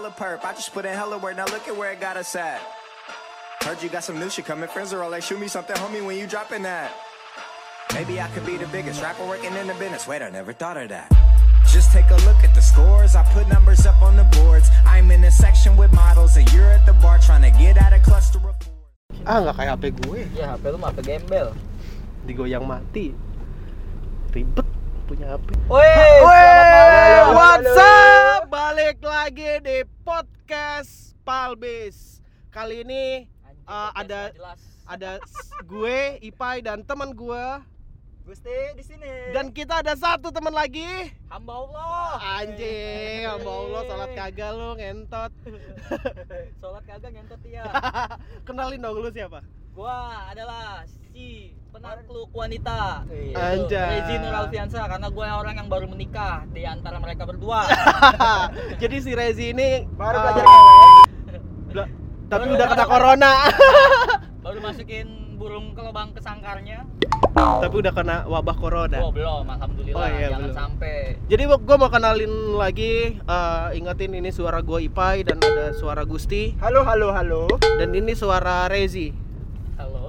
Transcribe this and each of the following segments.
Hella perp, I just put in hella work, now look at where it got us at. Heard you got some new shit coming, friends are all like, shoot me something, homie, when you dropping that. Maybe I could be the biggest rapper working in the business. Wait, I never thought of that. Just take a look at the scores. I put numbers up on the boards. I'm in a section with models, and you're at the bar trying to get out a cluster of four. Ah nggak kayak HP gue Ya HP lu mah HP gembel. digoyang mati. Ribet punya HP. Woi, Weh, what's up? Balik lagi di podcast Palbis. Kali ini uh, ada ada gue, Ipai dan teman gue Gusti di sini. dan kita ada satu teman lagi. hamba Allah. Anjing, hamba Allah salat kagak lu ngentot. Salat kagak ngentot ya. Kenalin dong lu siapa? Gua adalah si penakluk wanita. Anjay. Rezi Nur Alfiansa karena gue orang yang baru menikah di antara mereka berdua. Jadi si Rezi ini Baru uh, belajar ngewe. bela- tapi udah kena corona. baru masukin burung ke lubang kesangkarnya. tapi udah kena wabah corona. Oh, belum, alhamdulillah. Oh, iya, Jangan belum. sampai. Jadi gue mau kenalin lagi, eh, ingetin ini suara gue Ipai dan ada suara Gusti Halo, halo, halo. dan ini suara Rezi.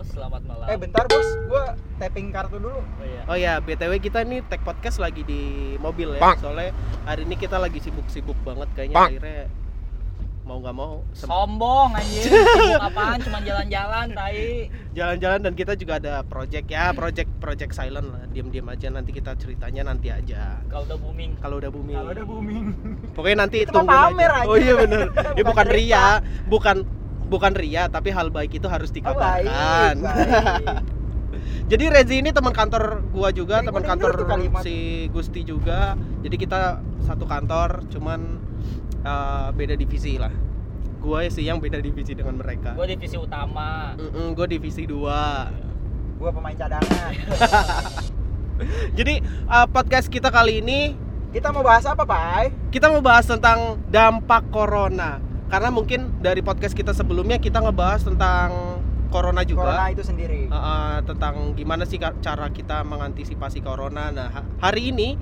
Halo, selamat malam. Eh bentar bos, gua tapping kartu dulu. Oh, iya. Oh ya, btw kita nih tag podcast lagi di mobil ya, soalnya hari ini kita lagi sibuk-sibuk banget kayaknya akhirnya mau nggak mau sem- Sombong anjing. Sibuk apaan? Cuman jalan-jalan tai. jalan-jalan dan kita juga ada project ya, project project silent lah, diam-diam aja nanti kita ceritanya nanti aja. Kalau udah booming. Kalau udah booming. Kalau udah booming. Pokoknya nanti Itu tungguin pamer aja. aja. Oh iya bener. Ya Bukan bukan ria, bukan bukan ria, tapi hal baik itu harus Oh, dikabarkan. baik. Jadi Rezi ini teman kantor gua juga, teman gua kantor si Gusti juga. Jadi kita satu kantor, cuman eh, beda divisi lah. Gua sih yang beda divisi dengan mereka. Gue divisi utama. gue divisi 2 Gua pemain cadangan. Jadi eh, podcast kita kali ini Kita mau bahas apa, Pai? kita mau bahas tentang dampak corona. Karena mungkin dari podcast kita sebelumnya kita ngebahas tentang corona juga. Corona itu sendiri. Uh, uh, tentang gimana sih cara kita mengantisipasi corona. Nah ha- hari ini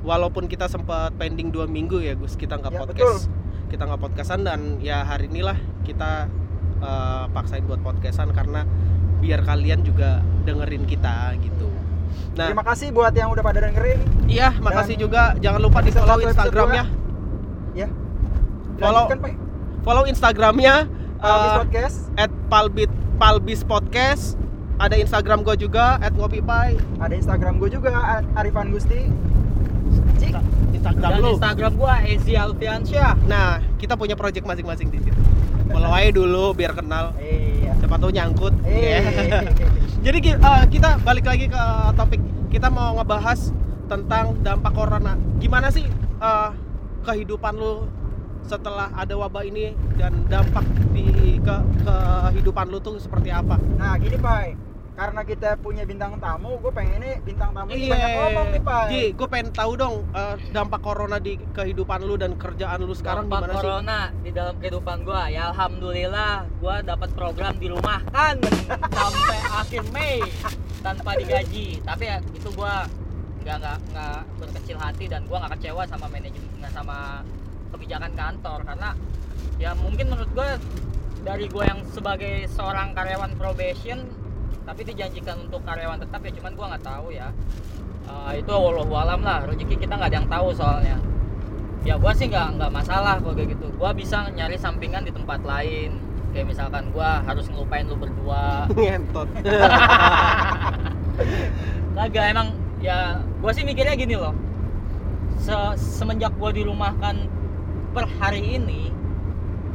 walaupun kita sempat pending dua minggu ya Gus kita nggak Ya, podcast, kita nggak podcastan dan ya hari inilah kita uh, paksain buat podcastan karena biar kalian juga dengerin kita gitu. Nah Terima kasih buat yang udah pada dengerin. iya makasih juga jangan lupa di follow Instagramnya, Ya. Follow-. Follow Instagramnya Habis uh, podcast. at palbit palbis podcast. Ada Instagram gue juga at ngopipai. Ada Instagram gue juga Arifan Gusti. Cik. Instagram Dan lu. Instagram gua Ezi Alfiansyah. Nah, kita punya project masing-masing di situ. Follow aja dulu biar kenal. Iya. Siapa tahu nyangkut. Eh. Yeah. Jadi eh, kita balik lagi ke topik. Kita mau ngebahas tentang dampak corona. Gimana sih eh, kehidupan lu setelah ada wabah ini dan dampak di ke kehidupan lu tuh seperti apa? Nah, gini, Pai. Karena kita punya bintang tamu, gue pengennya bintang tamu ini banyak ngomong nih, Pai. Ji, gue pengen tahu dong eh, dampak corona di kehidupan lu dan kerjaan lu sekarang Dampak gimana sih? corona di dalam kehidupan gua. Ya alhamdulillah gua dapat program di rumah kan sampai akhir Mei tanpa digaji. Tapi ya itu gua nggak nggak nggak berkecil hati dan gua nggak kecewa sama manajemen nggak sama kebijakan kantor. Karena ya mungkin menurut gua dari gua yang sebagai seorang karyawan probation tapi dijanjikan untuk karyawan tetap ya cuman gua nggak tahu ya. Eh, itu wallahu alam lah rezeki kita nggak ada yang tahu soalnya. Ya gua sih nggak nggak masalah kalau kayak gitu. Gua bisa nyari sampingan di tempat lain. Kayak misalkan gua harus ngelupain lu berdua. Ngentot. kagak emang ya gua sih mikirnya gini loh. Se- semenjak gua dirumahkan per hari ini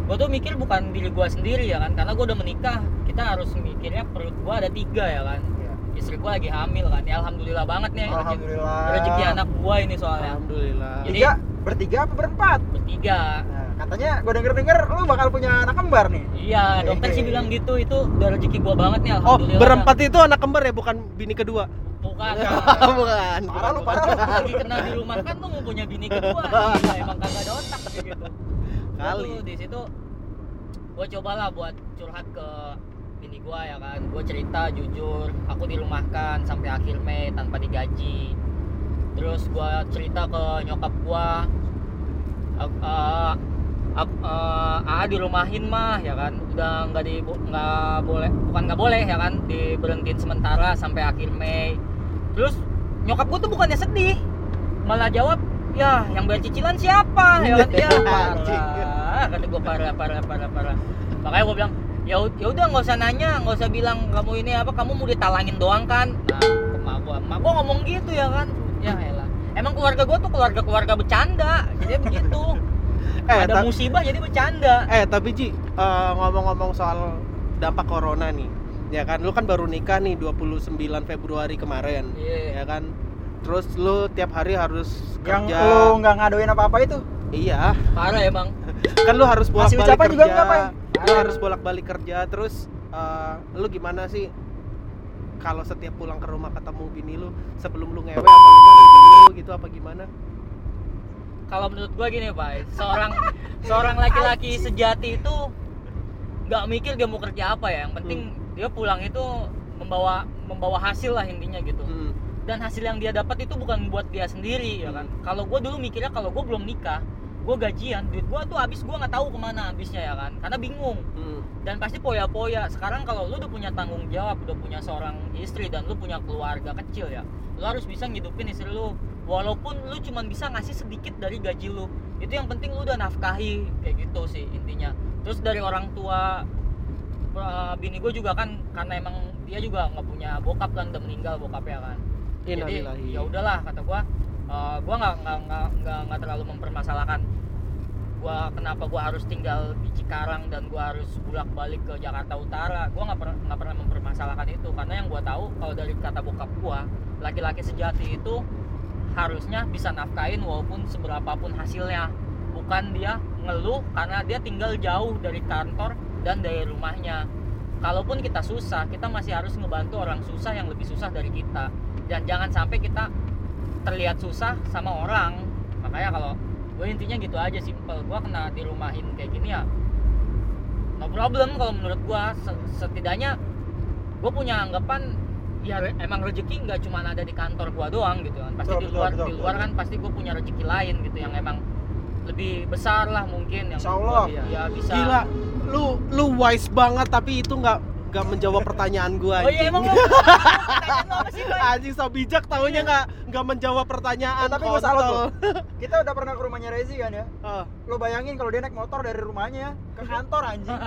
gua tuh mikir bukan diri gua sendiri ya kan karena gua udah menikah kita harus mikirnya perut gua ada tiga ya kan Iya. istri gua lagi hamil kan ya alhamdulillah banget nih rezeki, Alhamdulillah. rezeki anak gua ini soalnya Alhamdulillah. Jadi- Tiga, bertiga apa berempat? bertiga Nah, katanya gue denger-denger lu bakal punya anak kembar nih. Iya, dokter sih bilang gitu. Itu udah rezeki gua banget nih Oh, alhamdulillah. berempat itu anak kembar ya, bukan bini kedua. Bukan. bukan. Parah lu, bukan. parah lu. Lagi kena di rumah kan lu mau punya bini kedua. Gila, emang kagak ada otak gitu. Kali. tuh di situ gua cobalah buat curhat ke bini gua ya kan. Gua cerita jujur, aku dirumahkan sampai akhir Mei tanpa digaji. Terus gua cerita ke nyokap gua eh, eh, Eh, AA dirumahin mah ya kan? Udah nggak di nggak boleh bukan nggak boleh ya kan? Diberhentiin sementara sampai akhir Mei. Terus nyokap gue tuh bukannya sedih. Malah jawab ya yang bayar cicilan siapa? Ya kan? Ya parah. Kata gue parah parah parah parah. Makanya gue bilang ya ya udah nggak usah nanya nggak usah bilang kamu ini apa kamu mau ditalangin doang kan? Nah emak gue emak gue ngomong gitu ya kan? Ya elah. Emang keluarga gue tuh keluarga keluarga bercanda jadi begitu eh, ada musibah jadi bercanda. Eh tapi Ji eh, ngomong-ngomong soal dampak corona nih ya kan? Lu kan baru nikah nih 29 Februari kemarin Iya. ya kan? Terus lu tiap hari harus Yang kerja. lu nggak ngadoin apa-apa itu. iya. Parah emang kan lu harus bolak balik kerja. juga lu harus bolak balik kerja. Terus eh, lu gimana sih kalau setiap pulang ke rumah ketemu bini lu sebelum lu ngewe apa dulu gitu apa gimana kalau menurut gua gini pak seorang seorang laki-laki sejati itu nggak mikir dia mau kerja apa ya. Yang penting dia pulang itu membawa membawa hasil lah intinya gitu. Hmm. dan hasil yang dia dapat itu bukan buat dia sendiri ya kan? Kalau gue dulu mikirnya kalau gue belum nikah gue gajian duit gue tuh habis gue nggak tahu ke mana habisnya ya kan? Karena bingung. Hmm. dan pasti poya-poya. Sekarang kalau lu udah punya tanggung jawab udah punya seorang istri dan lu punya keluarga kecil ya lu harus bisa ngidupin istri lu walaupun lu cuma bisa ngasih sedikit dari gaji lu. Itu yang penting lu udah nafkahi kayak gitu sih intinya. Terus dari orang tua eh, bini gue juga kan karena emang dia juga nggak punya bokap kan udah meninggal bokapnya kan. Jadi Innalillahi. ya udahlah kata gua eh, gua nggak nggak nggak nggak nggak terlalu mempermasalahkan gua kenapa gua harus tinggal di Cikarang dan gua harus bolak balik ke Jakarta Utara. Gua nggak pernah nggak pernah mempermasalahkan itu. Karena yang gua tahu kalau dari kata bokap gua laki-laki sejati itu harusnya bisa nafkain walaupun seberapapun hasilnya. Bukan dia ngeluh karena dia tinggal jauh dari kantor dan dari rumahnya. Kalaupun kita susah kita masih harus ngebantu orang susah yang lebih susah dari kita. Dan jangan sampai kita terlihat susah sama orang. Makanya kalau gue intinya gitu aja simple. Gue kena dirumahin kayak gini ya no problem kalau menurut gue setidaknya gue punya anggapan ya re- emang rezeki nggak cuma ada di kantor gue doang gitu kan pasti Betul, di luar betul, di luar betul. kan pasti gue punya rezeki lain gitu yang emang lebih besar lah mungkin yang Insya Allah. gua- ya bisa Gila, lu lu wise banget tapi itu nggak nggak menjawab pertanyaan gua oh iya anjing. emang lu pertanyaan lu apa sih Pak? anjing so bijak taunya nggak nggak menjawab pertanyaan. Eh, tapi gua kontol. loh. Kita udah pernah ke rumahnya Rezi kan ya. Ah, Lo bayangin kalau dia naik motor dari rumahnya ke kantor anjing.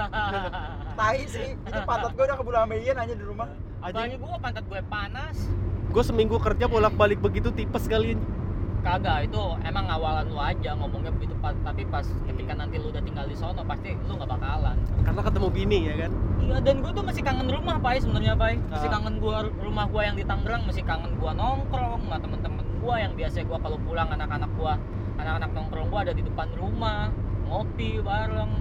Tai sih. Itu pantat gue udah kebulambeien aja di rumah. Anjing, gue pantat gue panas. Gua seminggu kerja bolak-balik begitu tipes kali. kagak itu emang awalan lu aja ngomongnya begitu tapi pas ketika nanti lu udah tinggal di sono pasti lu nggak bakalan. Karena ketemu bini ya kan. iya dan gue tuh masih kangen rumah Pak sebenarnya Pak masih Ah. kangen gua rumah gua yang di Tangerang masih kangen gua nongkrong sama temen-temen gua yang biasa gua kalau pulang anak-anak gua anak-anak nongkrong gua ada di depan rumah ngopi bareng.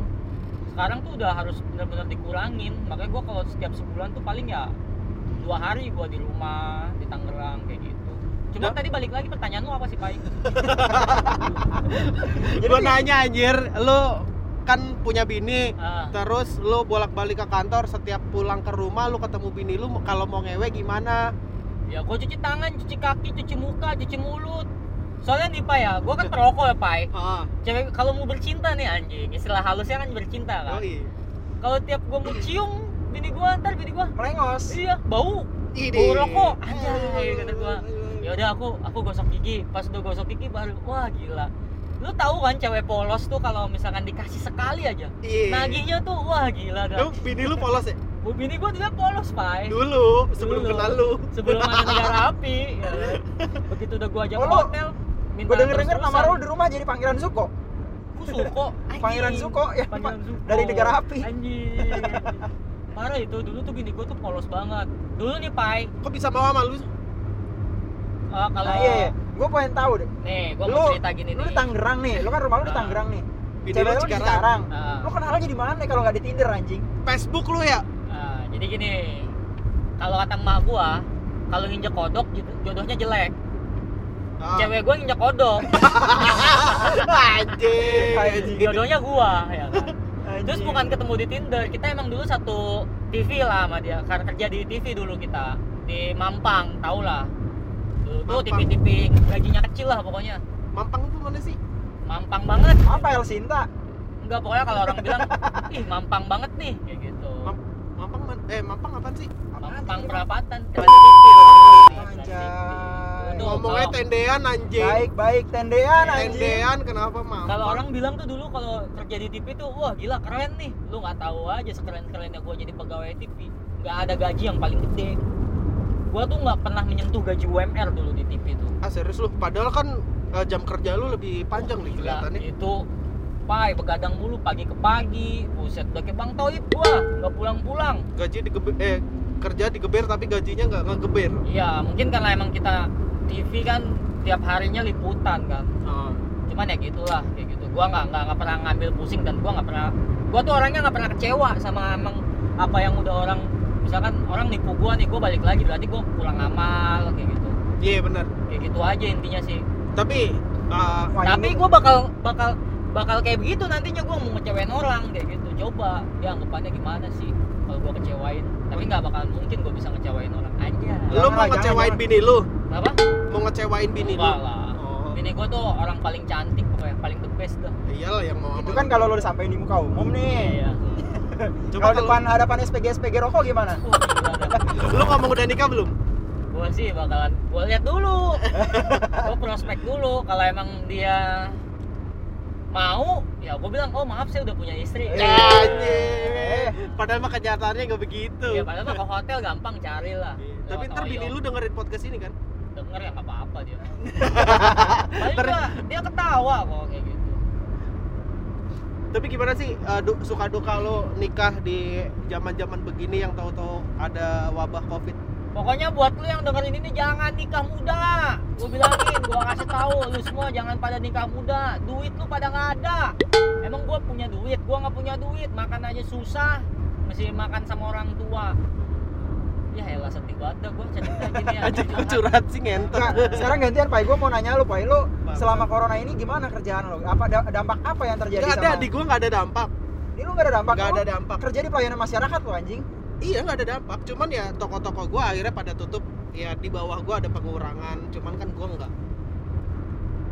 Sekarang tuh udah harus benar-benar dikurangin. Makanya gua kalau setiap sebulan tuh paling ya dua hari gua di rumah di Tangerang kayak gitu cuma Nah. tadi balik lagi pertanyaan lu apa sih Pak Gua nanya anjir, lu kan punya bini, Ah. terus lu bolak-balik ke kantor setiap pulang ke rumah lu ketemu bini lu kalau mau ngewe gimana? Ya gue cuci tangan, cuci kaki, cuci muka, cuci mulut. Soalnya nih Pak ya, gue kan perokok ya Pak. Ah, Cewek kalau mau bercinta nih anjing, istilah halusnya kan bercinta kan. oh iya. Kalau tiap gue mau cium bini gue, ntar bini gue, Melengos. iya bau, Ide. bau rokok, anjay kata gue. Ya udah aku aku gosok gigi, pas udah gosok gigi baru, wah gila. Lu tahu kan cewek polos tuh kalau misalkan dikasih sekali aja, Iya. nagihnya tuh wah gila Lu dah. bini lu polos ya? Bu bini gue juga polos Pak. Dulu, sebelum Dulu. kenal lu. sebelum ada negara api ya. begitu udah gua ajak Oh, ke lu- hotel minta Gue denger denger nama lo di rumah jadi Pangeran Suko. Ku Suko anjing. Pangeran Suko ya Pangeran Suko. dari negara api. anjing parah itu dulu tuh bini gua tuh polos banget dulu nih pai Kok bisa mau sama lu? eh, kalau Nah, iya, iya. Gue pengen tahu deh. nih gua Lu, mau cerita gini lu nih di Tangerang nih. Lu kan rumah lu di Ah. Tangerang nih. Bini Cewek lu lu di Cikarang. Cikarang. Nah, Lu kenalnya di mana kalau nggak di Tinder anjing? Facebook lu ya? nah, jadi gini kalau kata emak gua kalau nginjek kodok jod- jodohnya jelek Ah. cewek gua nginjek kodok. Anjing. jodohnya gua ya kan Terus bukan ketemu di Tinder, kita emang dulu satu TV lah sama dia. Karena kerja di TV dulu kita di Mampang, tau lah. Dulu tuh Mampang. TV-TV gajinya kecil lah pokoknya. Mampang itu mana sih? Mampang banget. apa El Sinta? enggak pokoknya kalau orang bilang ih mampang banget nih kayak gitu Mam- mampang man- eh mampang apaan sih mampang perapatan Anjay. Ngomongnya tendean anjing. Baik baik. Tendean anjing. tendean kenapa mampang kalau orang bilang tuh dulu kalau kerja di TV tuh wah gila keren nih. Lu nggak tahu aja sekeren kerennya gue jadi pegawai TV nggak ada gaji yang paling gede. Gue tuh nggak pernah menyentuh gaji UMR dulu di TV tuh. Ah serius lu? Padahal kan eh, jam kerja lu lebih panjang nih Gila, kelihatannya. itu pai begadang mulu pagi ke pagi. Buset udah kayak bang Toib gua nggak pulang-pulang. Gaji digeber eh kerja digeber tapi gajinya nggak ngegeber. Iya mungkin karena emang kita TV kan tiap harinya liputan kan. Ah. cuman ya gitulah kayak gitu. Gua nggak nggak nggak pernah ngambil pusing dan gua nggak pernah gua tuh orangnya nggak pernah kecewa sama emang apa yang udah orang misalkan orang nipu gua nih gua balik lagi berarti gua pulang amal kayak gitu. Iya benar kayak gitu aja intinya sih. Tapi Wah, tapi gua bakal bakal bakal kayak begitu nantinya gua mau ngecewain orang kayak gitu. Coba ya anggapannya gimana sih kalau gua kecewain? Tapi nggak bakal mungkin gua bisa ngecewain orang. Aja lu mau ngecewain bini lu? Apa mau ngecewain bini lu enggak lah oh bini gua tuh orang paling cantik pokoknya paling the best dah iyalah yang mau Itu kan kalau lo disampaikan di muka umum nih. iya coba Kalau kalau depan hadapan SPG SPG rokok gimana? Dah. lu ngomong udah nikah belum gua sih bakalan gua lihat dulu gua prospek dulu kalau emang dia mau ya gua bilang oh maaf saya udah punya istri Eh. Anjir. Padahal mah kenyataannya nggak begitu. ya padahal mah ke hotel gampang cari lah Tapi ntar bini lu dengerin podcast ini kan? Denger ya apa-apa dia. Paling Ntar- dia, ketawa kok kayak gitu. Tapi gimana sih eh, du- suka duka lo nikah di zaman-zaman begini yang tahu-tahu ada wabah covid? pokoknya buat lu yang dengerin ini jangan nikah muda. Gua bilangin gua kasih tahu lu semua jangan pada nikah muda. Duit lu pada nggak ada. Emang gua punya duit gua nggak punya duit. Makan aja susah mesti makan sama orang tua ya elah sedih banget dah gua cerita gini ya Anjing lu curhat sih ngentot. Enggak, sekarang gantian Pai, gue mau nanya lu Pai, lu selama corona ini gimana kerjaan lu? Apa da- dampak apa yang terjadi Gak ada sama? di gua nggak ada dampak. Ini lu gak ada dampak? Nggak Lu ada dampak. Kerja di pelayanan masyarakat lu anjing. Iya nggak ada dampak. Cuman ya toko-toko gua akhirnya pada tutup. Ya di bawah gua ada pengurangan. Cuman kan gua nggak.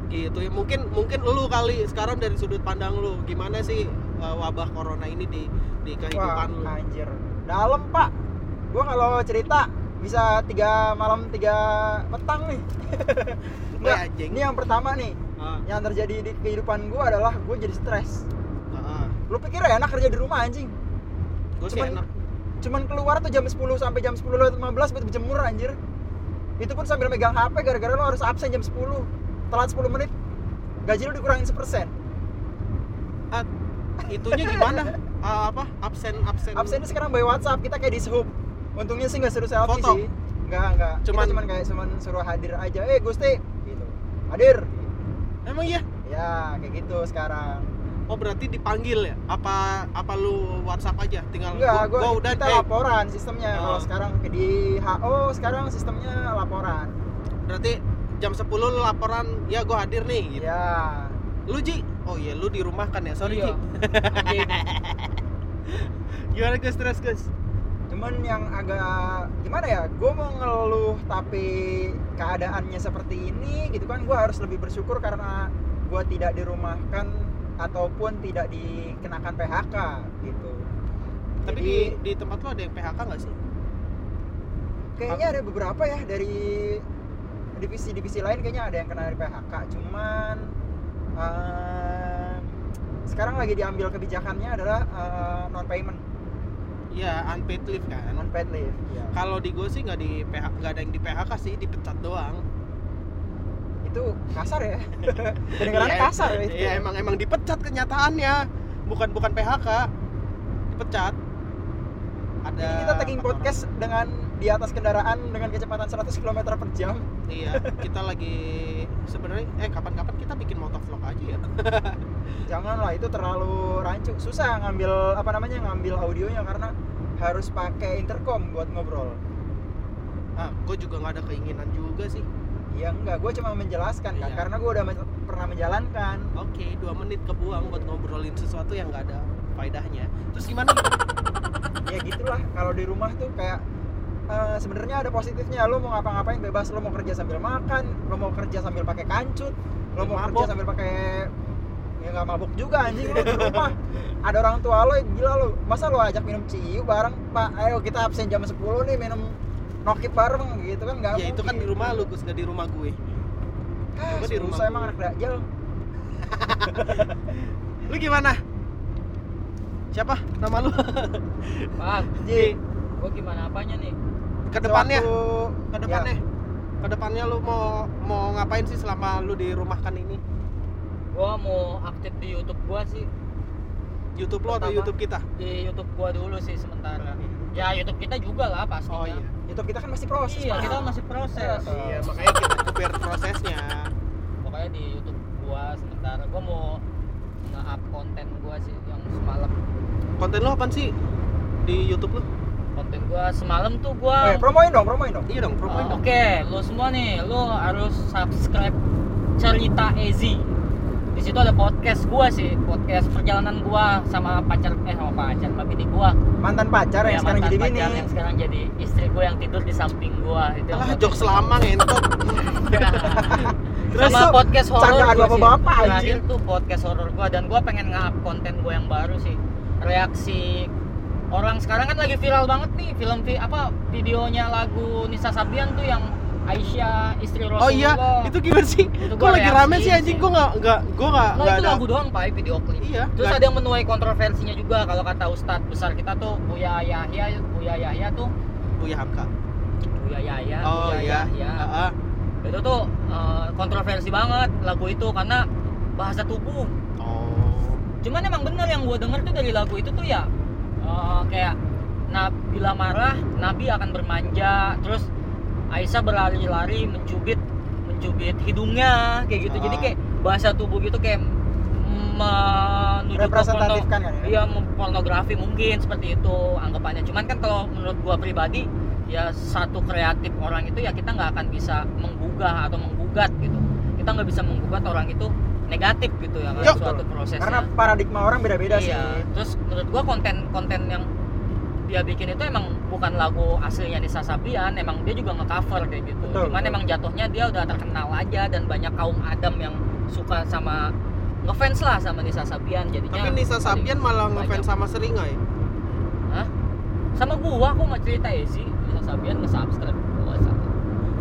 Gitu ya mungkin mungkin lu kali sekarang dari sudut pandang lu gimana sih eh, wabah corona ini di di Wah, kehidupan lu? anjir. Dalam, Pak. Gua kalau cerita bisa tiga malam tiga petang nih. Enggak, anjing. ini yang pertama nih Ah, yang terjadi di kehidupan gua adalah gue jadi stres. ah. Lu pikir enak kerja di rumah anjing? Gua sih Cuman- enak. Cuman keluar tuh jam 10 sampai jam 10 lewat 15 buat berjemur anjir. Itu pun sambil megang HP gara-gara lu harus absen jam 10. Telat 10 menit. Gaji lu dikurangin sepersen. itunya gimana Ah, apa absen absen Absen itu sekarang by WhatsApp, kita kayak di sub. Untungnya sih nggak suruh selfie Foto? sih. Enggak, enggak. Kita Cuman- cuman kayak cuman suruh hadir aja. Eh, Gusti, gitu. Hadir. emang iya Ya, kayak gitu sekarang. oh berarti dipanggil ya apa apa lu WhatsApp aja tinggal Enggak, gua, gua, gua udah kita eh, laporan sistemnya. Oh. Kalau sekarang di HO sekarang sistemnya laporan. berarti jam 10 lu laporan ya gua hadir nih gitu. Ya. lu Ji oh iya lu di rumah kan ya sorry Iya. Ji gimana guys stres guys cuman yang agak gimana ya gue mau ngeluh tapi keadaannya seperti ini gitu kan gue harus lebih bersyukur karena gue tidak dirumahkan ataupun tidak dikenakan PHK gitu. Tapi Jadi, di di tempat lu ada yang PHK nggak sih? Kayaknya ada beberapa ya dari divisi-divisi lain kayaknya ada yang kena dari PHK cuman ehm, sekarang lagi diambil kebijakannya adalah non payment Iya unpaid leave kan? Non paid leave ya. kalau di gua sih nggak di PHK nggak ada yang di PHK sih dipecat doang. Itu kasar ya? Kedengarannya Iya, kasar ya? itu iya emang emang dipecat kenyataannya. Bukan bukan PHK dipecat. Ada Jadi kita tagging empat podcast dengan di atas kendaraan dengan kecepatan 100 km per jam. orang. iya kita lagi sebenarnya eh kapan-kapan kita bikin motovlog aja ya Janganlah itu terlalu rancu. Susah ngambil apa namanya ngambil audionya karena harus pakai intercom buat ngobrol. ah gue juga nggak ada keinginan juga sih Ya enggak, gue cuma menjelaskan kan Iya. karena gue udah men- pernah menjalankan. oke dua menit kebuang buat ngobrolin sesuatu yang nggak ada faedahnya terus gimana Ya gitulah kalau di rumah tuh kayak eh, sebenarnya ada positifnya. Lo mau ngapa-ngapain bebas. Lo mau kerja sambil makan lo mau kerja sambil pakai kancut lo mau Mabok. kerja sambil pakai ya nggak mabuk juga anjing lo di rumah. Ada orang tua lo gila lo masa lo ajak minum ciu bareng? Pak ayo kita absen jam 10 nih minum nokip bareng gitu kan nggak ya itu kan di rumah lu Gus gak di rumah gue. Ah, Gua di rumah gue. emang anak dajal. Lu gimana? Siapa? Nama lu? Pak, Ji. gua gimana apanya nih? Ke depannya sewaktu- ke depannya ke depannya lu mau mau ngapain sih selama lu dirumahkan ini Gua mau aktif di YouTube gua sih. YouTube lo atau. YouTube kita Di YouTube gua dulu sih sementara. Ya YouTube kita juga lah pastinya. oh iya YouTube kita kan masih proses Iya, Pak. kita masih proses. Iya. iya makanya kita cover prosesnya Pokoknya di YouTube gua sementara gua mau nge-up konten gua sih yang semalam. konten lo apa sih di YouTube lo Konten gua semalam tuh oh, gua ya, promoin dong promoin dong iya dong promoin Oh, dong Oke, lu semua nih, lu harus subscribe Cerita Ezi. Di situ ada podcast gua sih, podcast perjalanan gua sama pacar eh sama pacar, sama bini gua. mantan pacar Ya, yang sekarang mantan jadi bini pacar yang sekarang jadi istri gua yang tidur di samping gua. Itu yang lah podcast. jokes lama ngentot Terus sama podcast horor gua sih. bapak-bapak, Terakhir anjing. tuh podcast horor gua dan gua pengen nge-up konten gua yang baru sih. Reaksi orang sekarang kan lagi viral banget nih film vi- apa videonya lagu Nisa Sabian tuh yang Aisyah istri Rasulullah. oh iya itu gimana sih Itu gua lagi rame sih anjing sih. gue nggak nggak gue nggak Nah, itu ada lagu doang pak video klip. iya Terus nggak- ada yang menuai kontroversinya juga kalau kata Ustadz besar kita tuh Buya Yahya, Buya Yahya tuh Buya Hamka Buya Yahya, oh Buya iya Yahya. Ah, ah. Itu tuh eh, kontroversi banget lagu itu karena bahasa tubuh. oh Cuman emang bener yang gue denger tuh dari lagu itu tuh ya eh, kayak nah bila marah Nabi akan bermanja, terus Aisyah berlari-lari mencubit mencubit hidungnya kayak gitu. Jadi Ah. kayak bahasa tubuh gitu kayak menuju representatifkan kan ya Iya pornografi mungkin seperti itu anggapannya. Cuman kan kalau menurut gua pribadi ya satu kreatif orang itu ya kita nggak akan bisa menggugah atau menggugat gitu. Kita nggak bisa menggugat orang itu negatif gitu ya kan suatu prosesnya. karena paradigma orang beda-beda sih iya. Terus menurut gua konten-konten yang dia bikin itu emang bukan lagu aslinya Nisa Sabian, emang dia juga nge-cover kayak gitu. Betul, Cuman betul. emang jatuhnya dia udah terkenal aja dan banyak kaum adam yang suka sama ngefans lah sama Nisa Sabian jadinya tapi Nisa Sabian malah ngefans sama Seringai Hah? Sama gua, aku mau cerita Ezi Nisa Sabian nge-subscribe nggak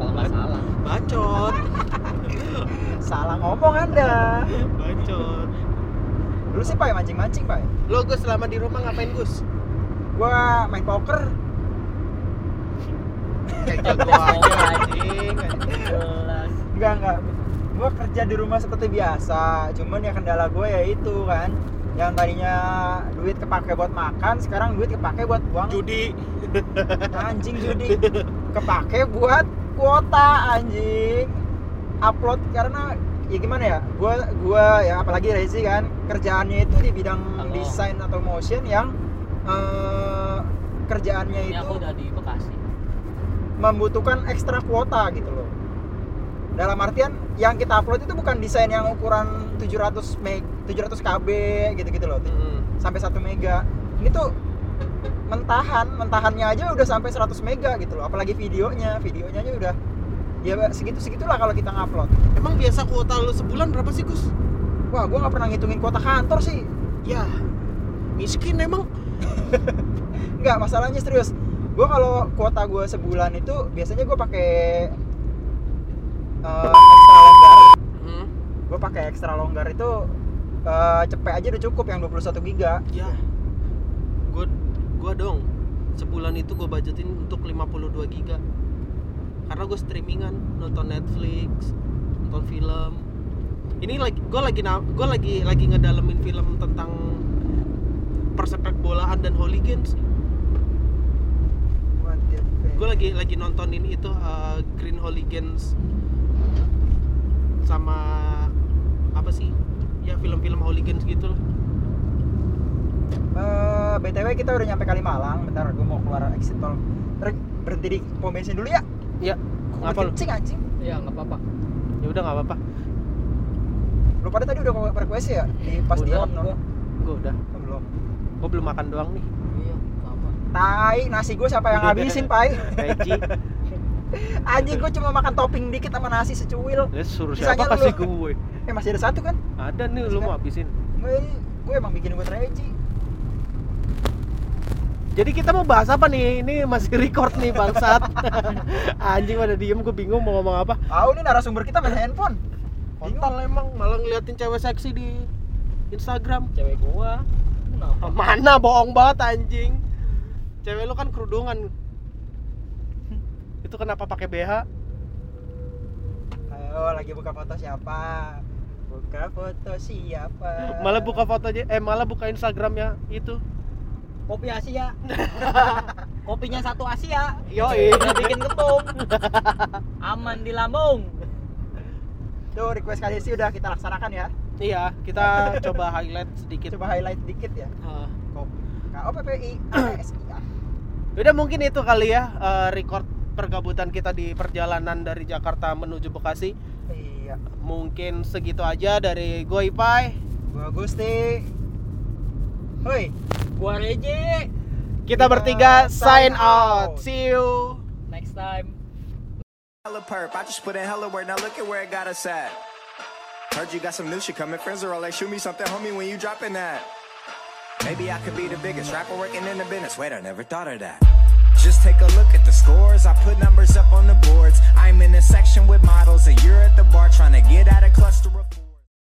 Kalau nggak salah bacot salah ngomong anda. Bacot. Dulu sih pak mancing-mancing pak? Lo Gus selama di rumah ngapain Gus? Gua main poker. Kayak anjing. Jelas. Enggak enggak. Gua kerja di rumah seperti biasa. Cuman ya kendala gue ya itu kan. Yang tadinya duit kepake buat makan sekarang duit kepake buat uang judi. Anjing judi. Kepake buat kuota anjing upload karena ya gimana ya gua gua ya apalagi Rezi kan kerjaannya itu di bidang Halo. desain atau motion yang eh, kerjaannya Ini itu aku udah di Bekasi membutuhkan ekstra kuota gitu loh dalam artian yang kita upload itu bukan desain yang ukuran 700 meg 700 kb gitu-gitu loh Mm. sampai 1 mega ini tuh mentahan mentahannya aja udah sampai 100 mega gitu loh apalagi videonya videonya aja udah ya segitu segitulah kalau kita ngupload. Emang biasa kuota lu sebulan berapa sih Gus? Wah gua nggak pernah ngitungin kuota kantor sih. Ya miskin emang. Nggak masalahnya serius. Gua kalau kuota gua sebulan itu biasanya gua pakai eh, ekstra longgar. Hmm. gue pakai ekstra longgar itu eh, cepet aja udah cukup yang 21 giga. Ya. Gua gua dong. Sebulan itu gue budgetin untuk 52 giga karena gue streamingan nonton Netflix nonton film. Ini lagi gue lagi gue lagi lagi ngedalemin film tentang persepak bolaan dan hooligans gue lagi lagi nontonin itu uh, Green Hooligans sama apa sih? Ya film-film hooligans gitu lah Eh, btw kita udah nyampe Kalimalang. Bentar gue mau keluar exit tol. Berhenti di pom bensin dulu ya ya. Ngapa lu? kencing anjing? Iya nggak apa-apa. Ya udah nggak apa-apa. Lu pada tadi udah request ya? Di pas Udah, di om no? gua. gue udah. Oh, belum. Gue belum makan doang nih. Iya apa tai nasi gue siapa yang ngabisin pai? Peci anjing gue cuma makan topping dikit sama nasi secuil. Ya suruh siapa lu. kasih gue eh masih ada satu kan? Ada nih lu mau habisin. Gue gue emang bikin buat Regi Jadi kita mau bahas apa nih? Ini masih record nih bangsat. Anjing pada diem, gue bingung mau ngomong apa. Tahu nih narasumber kita main handphone. Kontol emang malah ngeliatin cewek seksi di Instagram. Cewek gua. Kenapa? Mana bohong banget anjing. Cewek lu kan kerudungan. Itu kenapa pakai BH? Ayo lagi buka foto siapa? Buka foto siapa? Malah buka foto aja eh malah buka Instagramnya itu. Kopi Asia. Kopinya satu Asia. Yoi. Udah bikin ketum. Aman di lambung. Tuh request kali sih udah kita laksanakan ya. Iya, kita coba highlight sedikit. Coba highlight dikit ya. Ah. K O P P I A S I A. Udah mungkin itu kali ya eh, record pergabutan kita di perjalanan dari Jakarta menuju Bekasi. Iya. Mungkin segitu aja dari gue Ipai. Gua Gusti. Hoi. Gua Reje. Kita Kita bertiga sign sign out. out. See you. Next time. Hella perp. I just put in hella work. Now look at where it got us at. Heard you got some new shit coming. Friends are all like, shoot me something, homie, when you dropping that. Maybe I could be the biggest rapper working in the business. Wait, I never thought of that. Just take a look at the scores. I put numbers up on the boards. I'm in a section with models, and you're at the bar trying to get out a cluster of.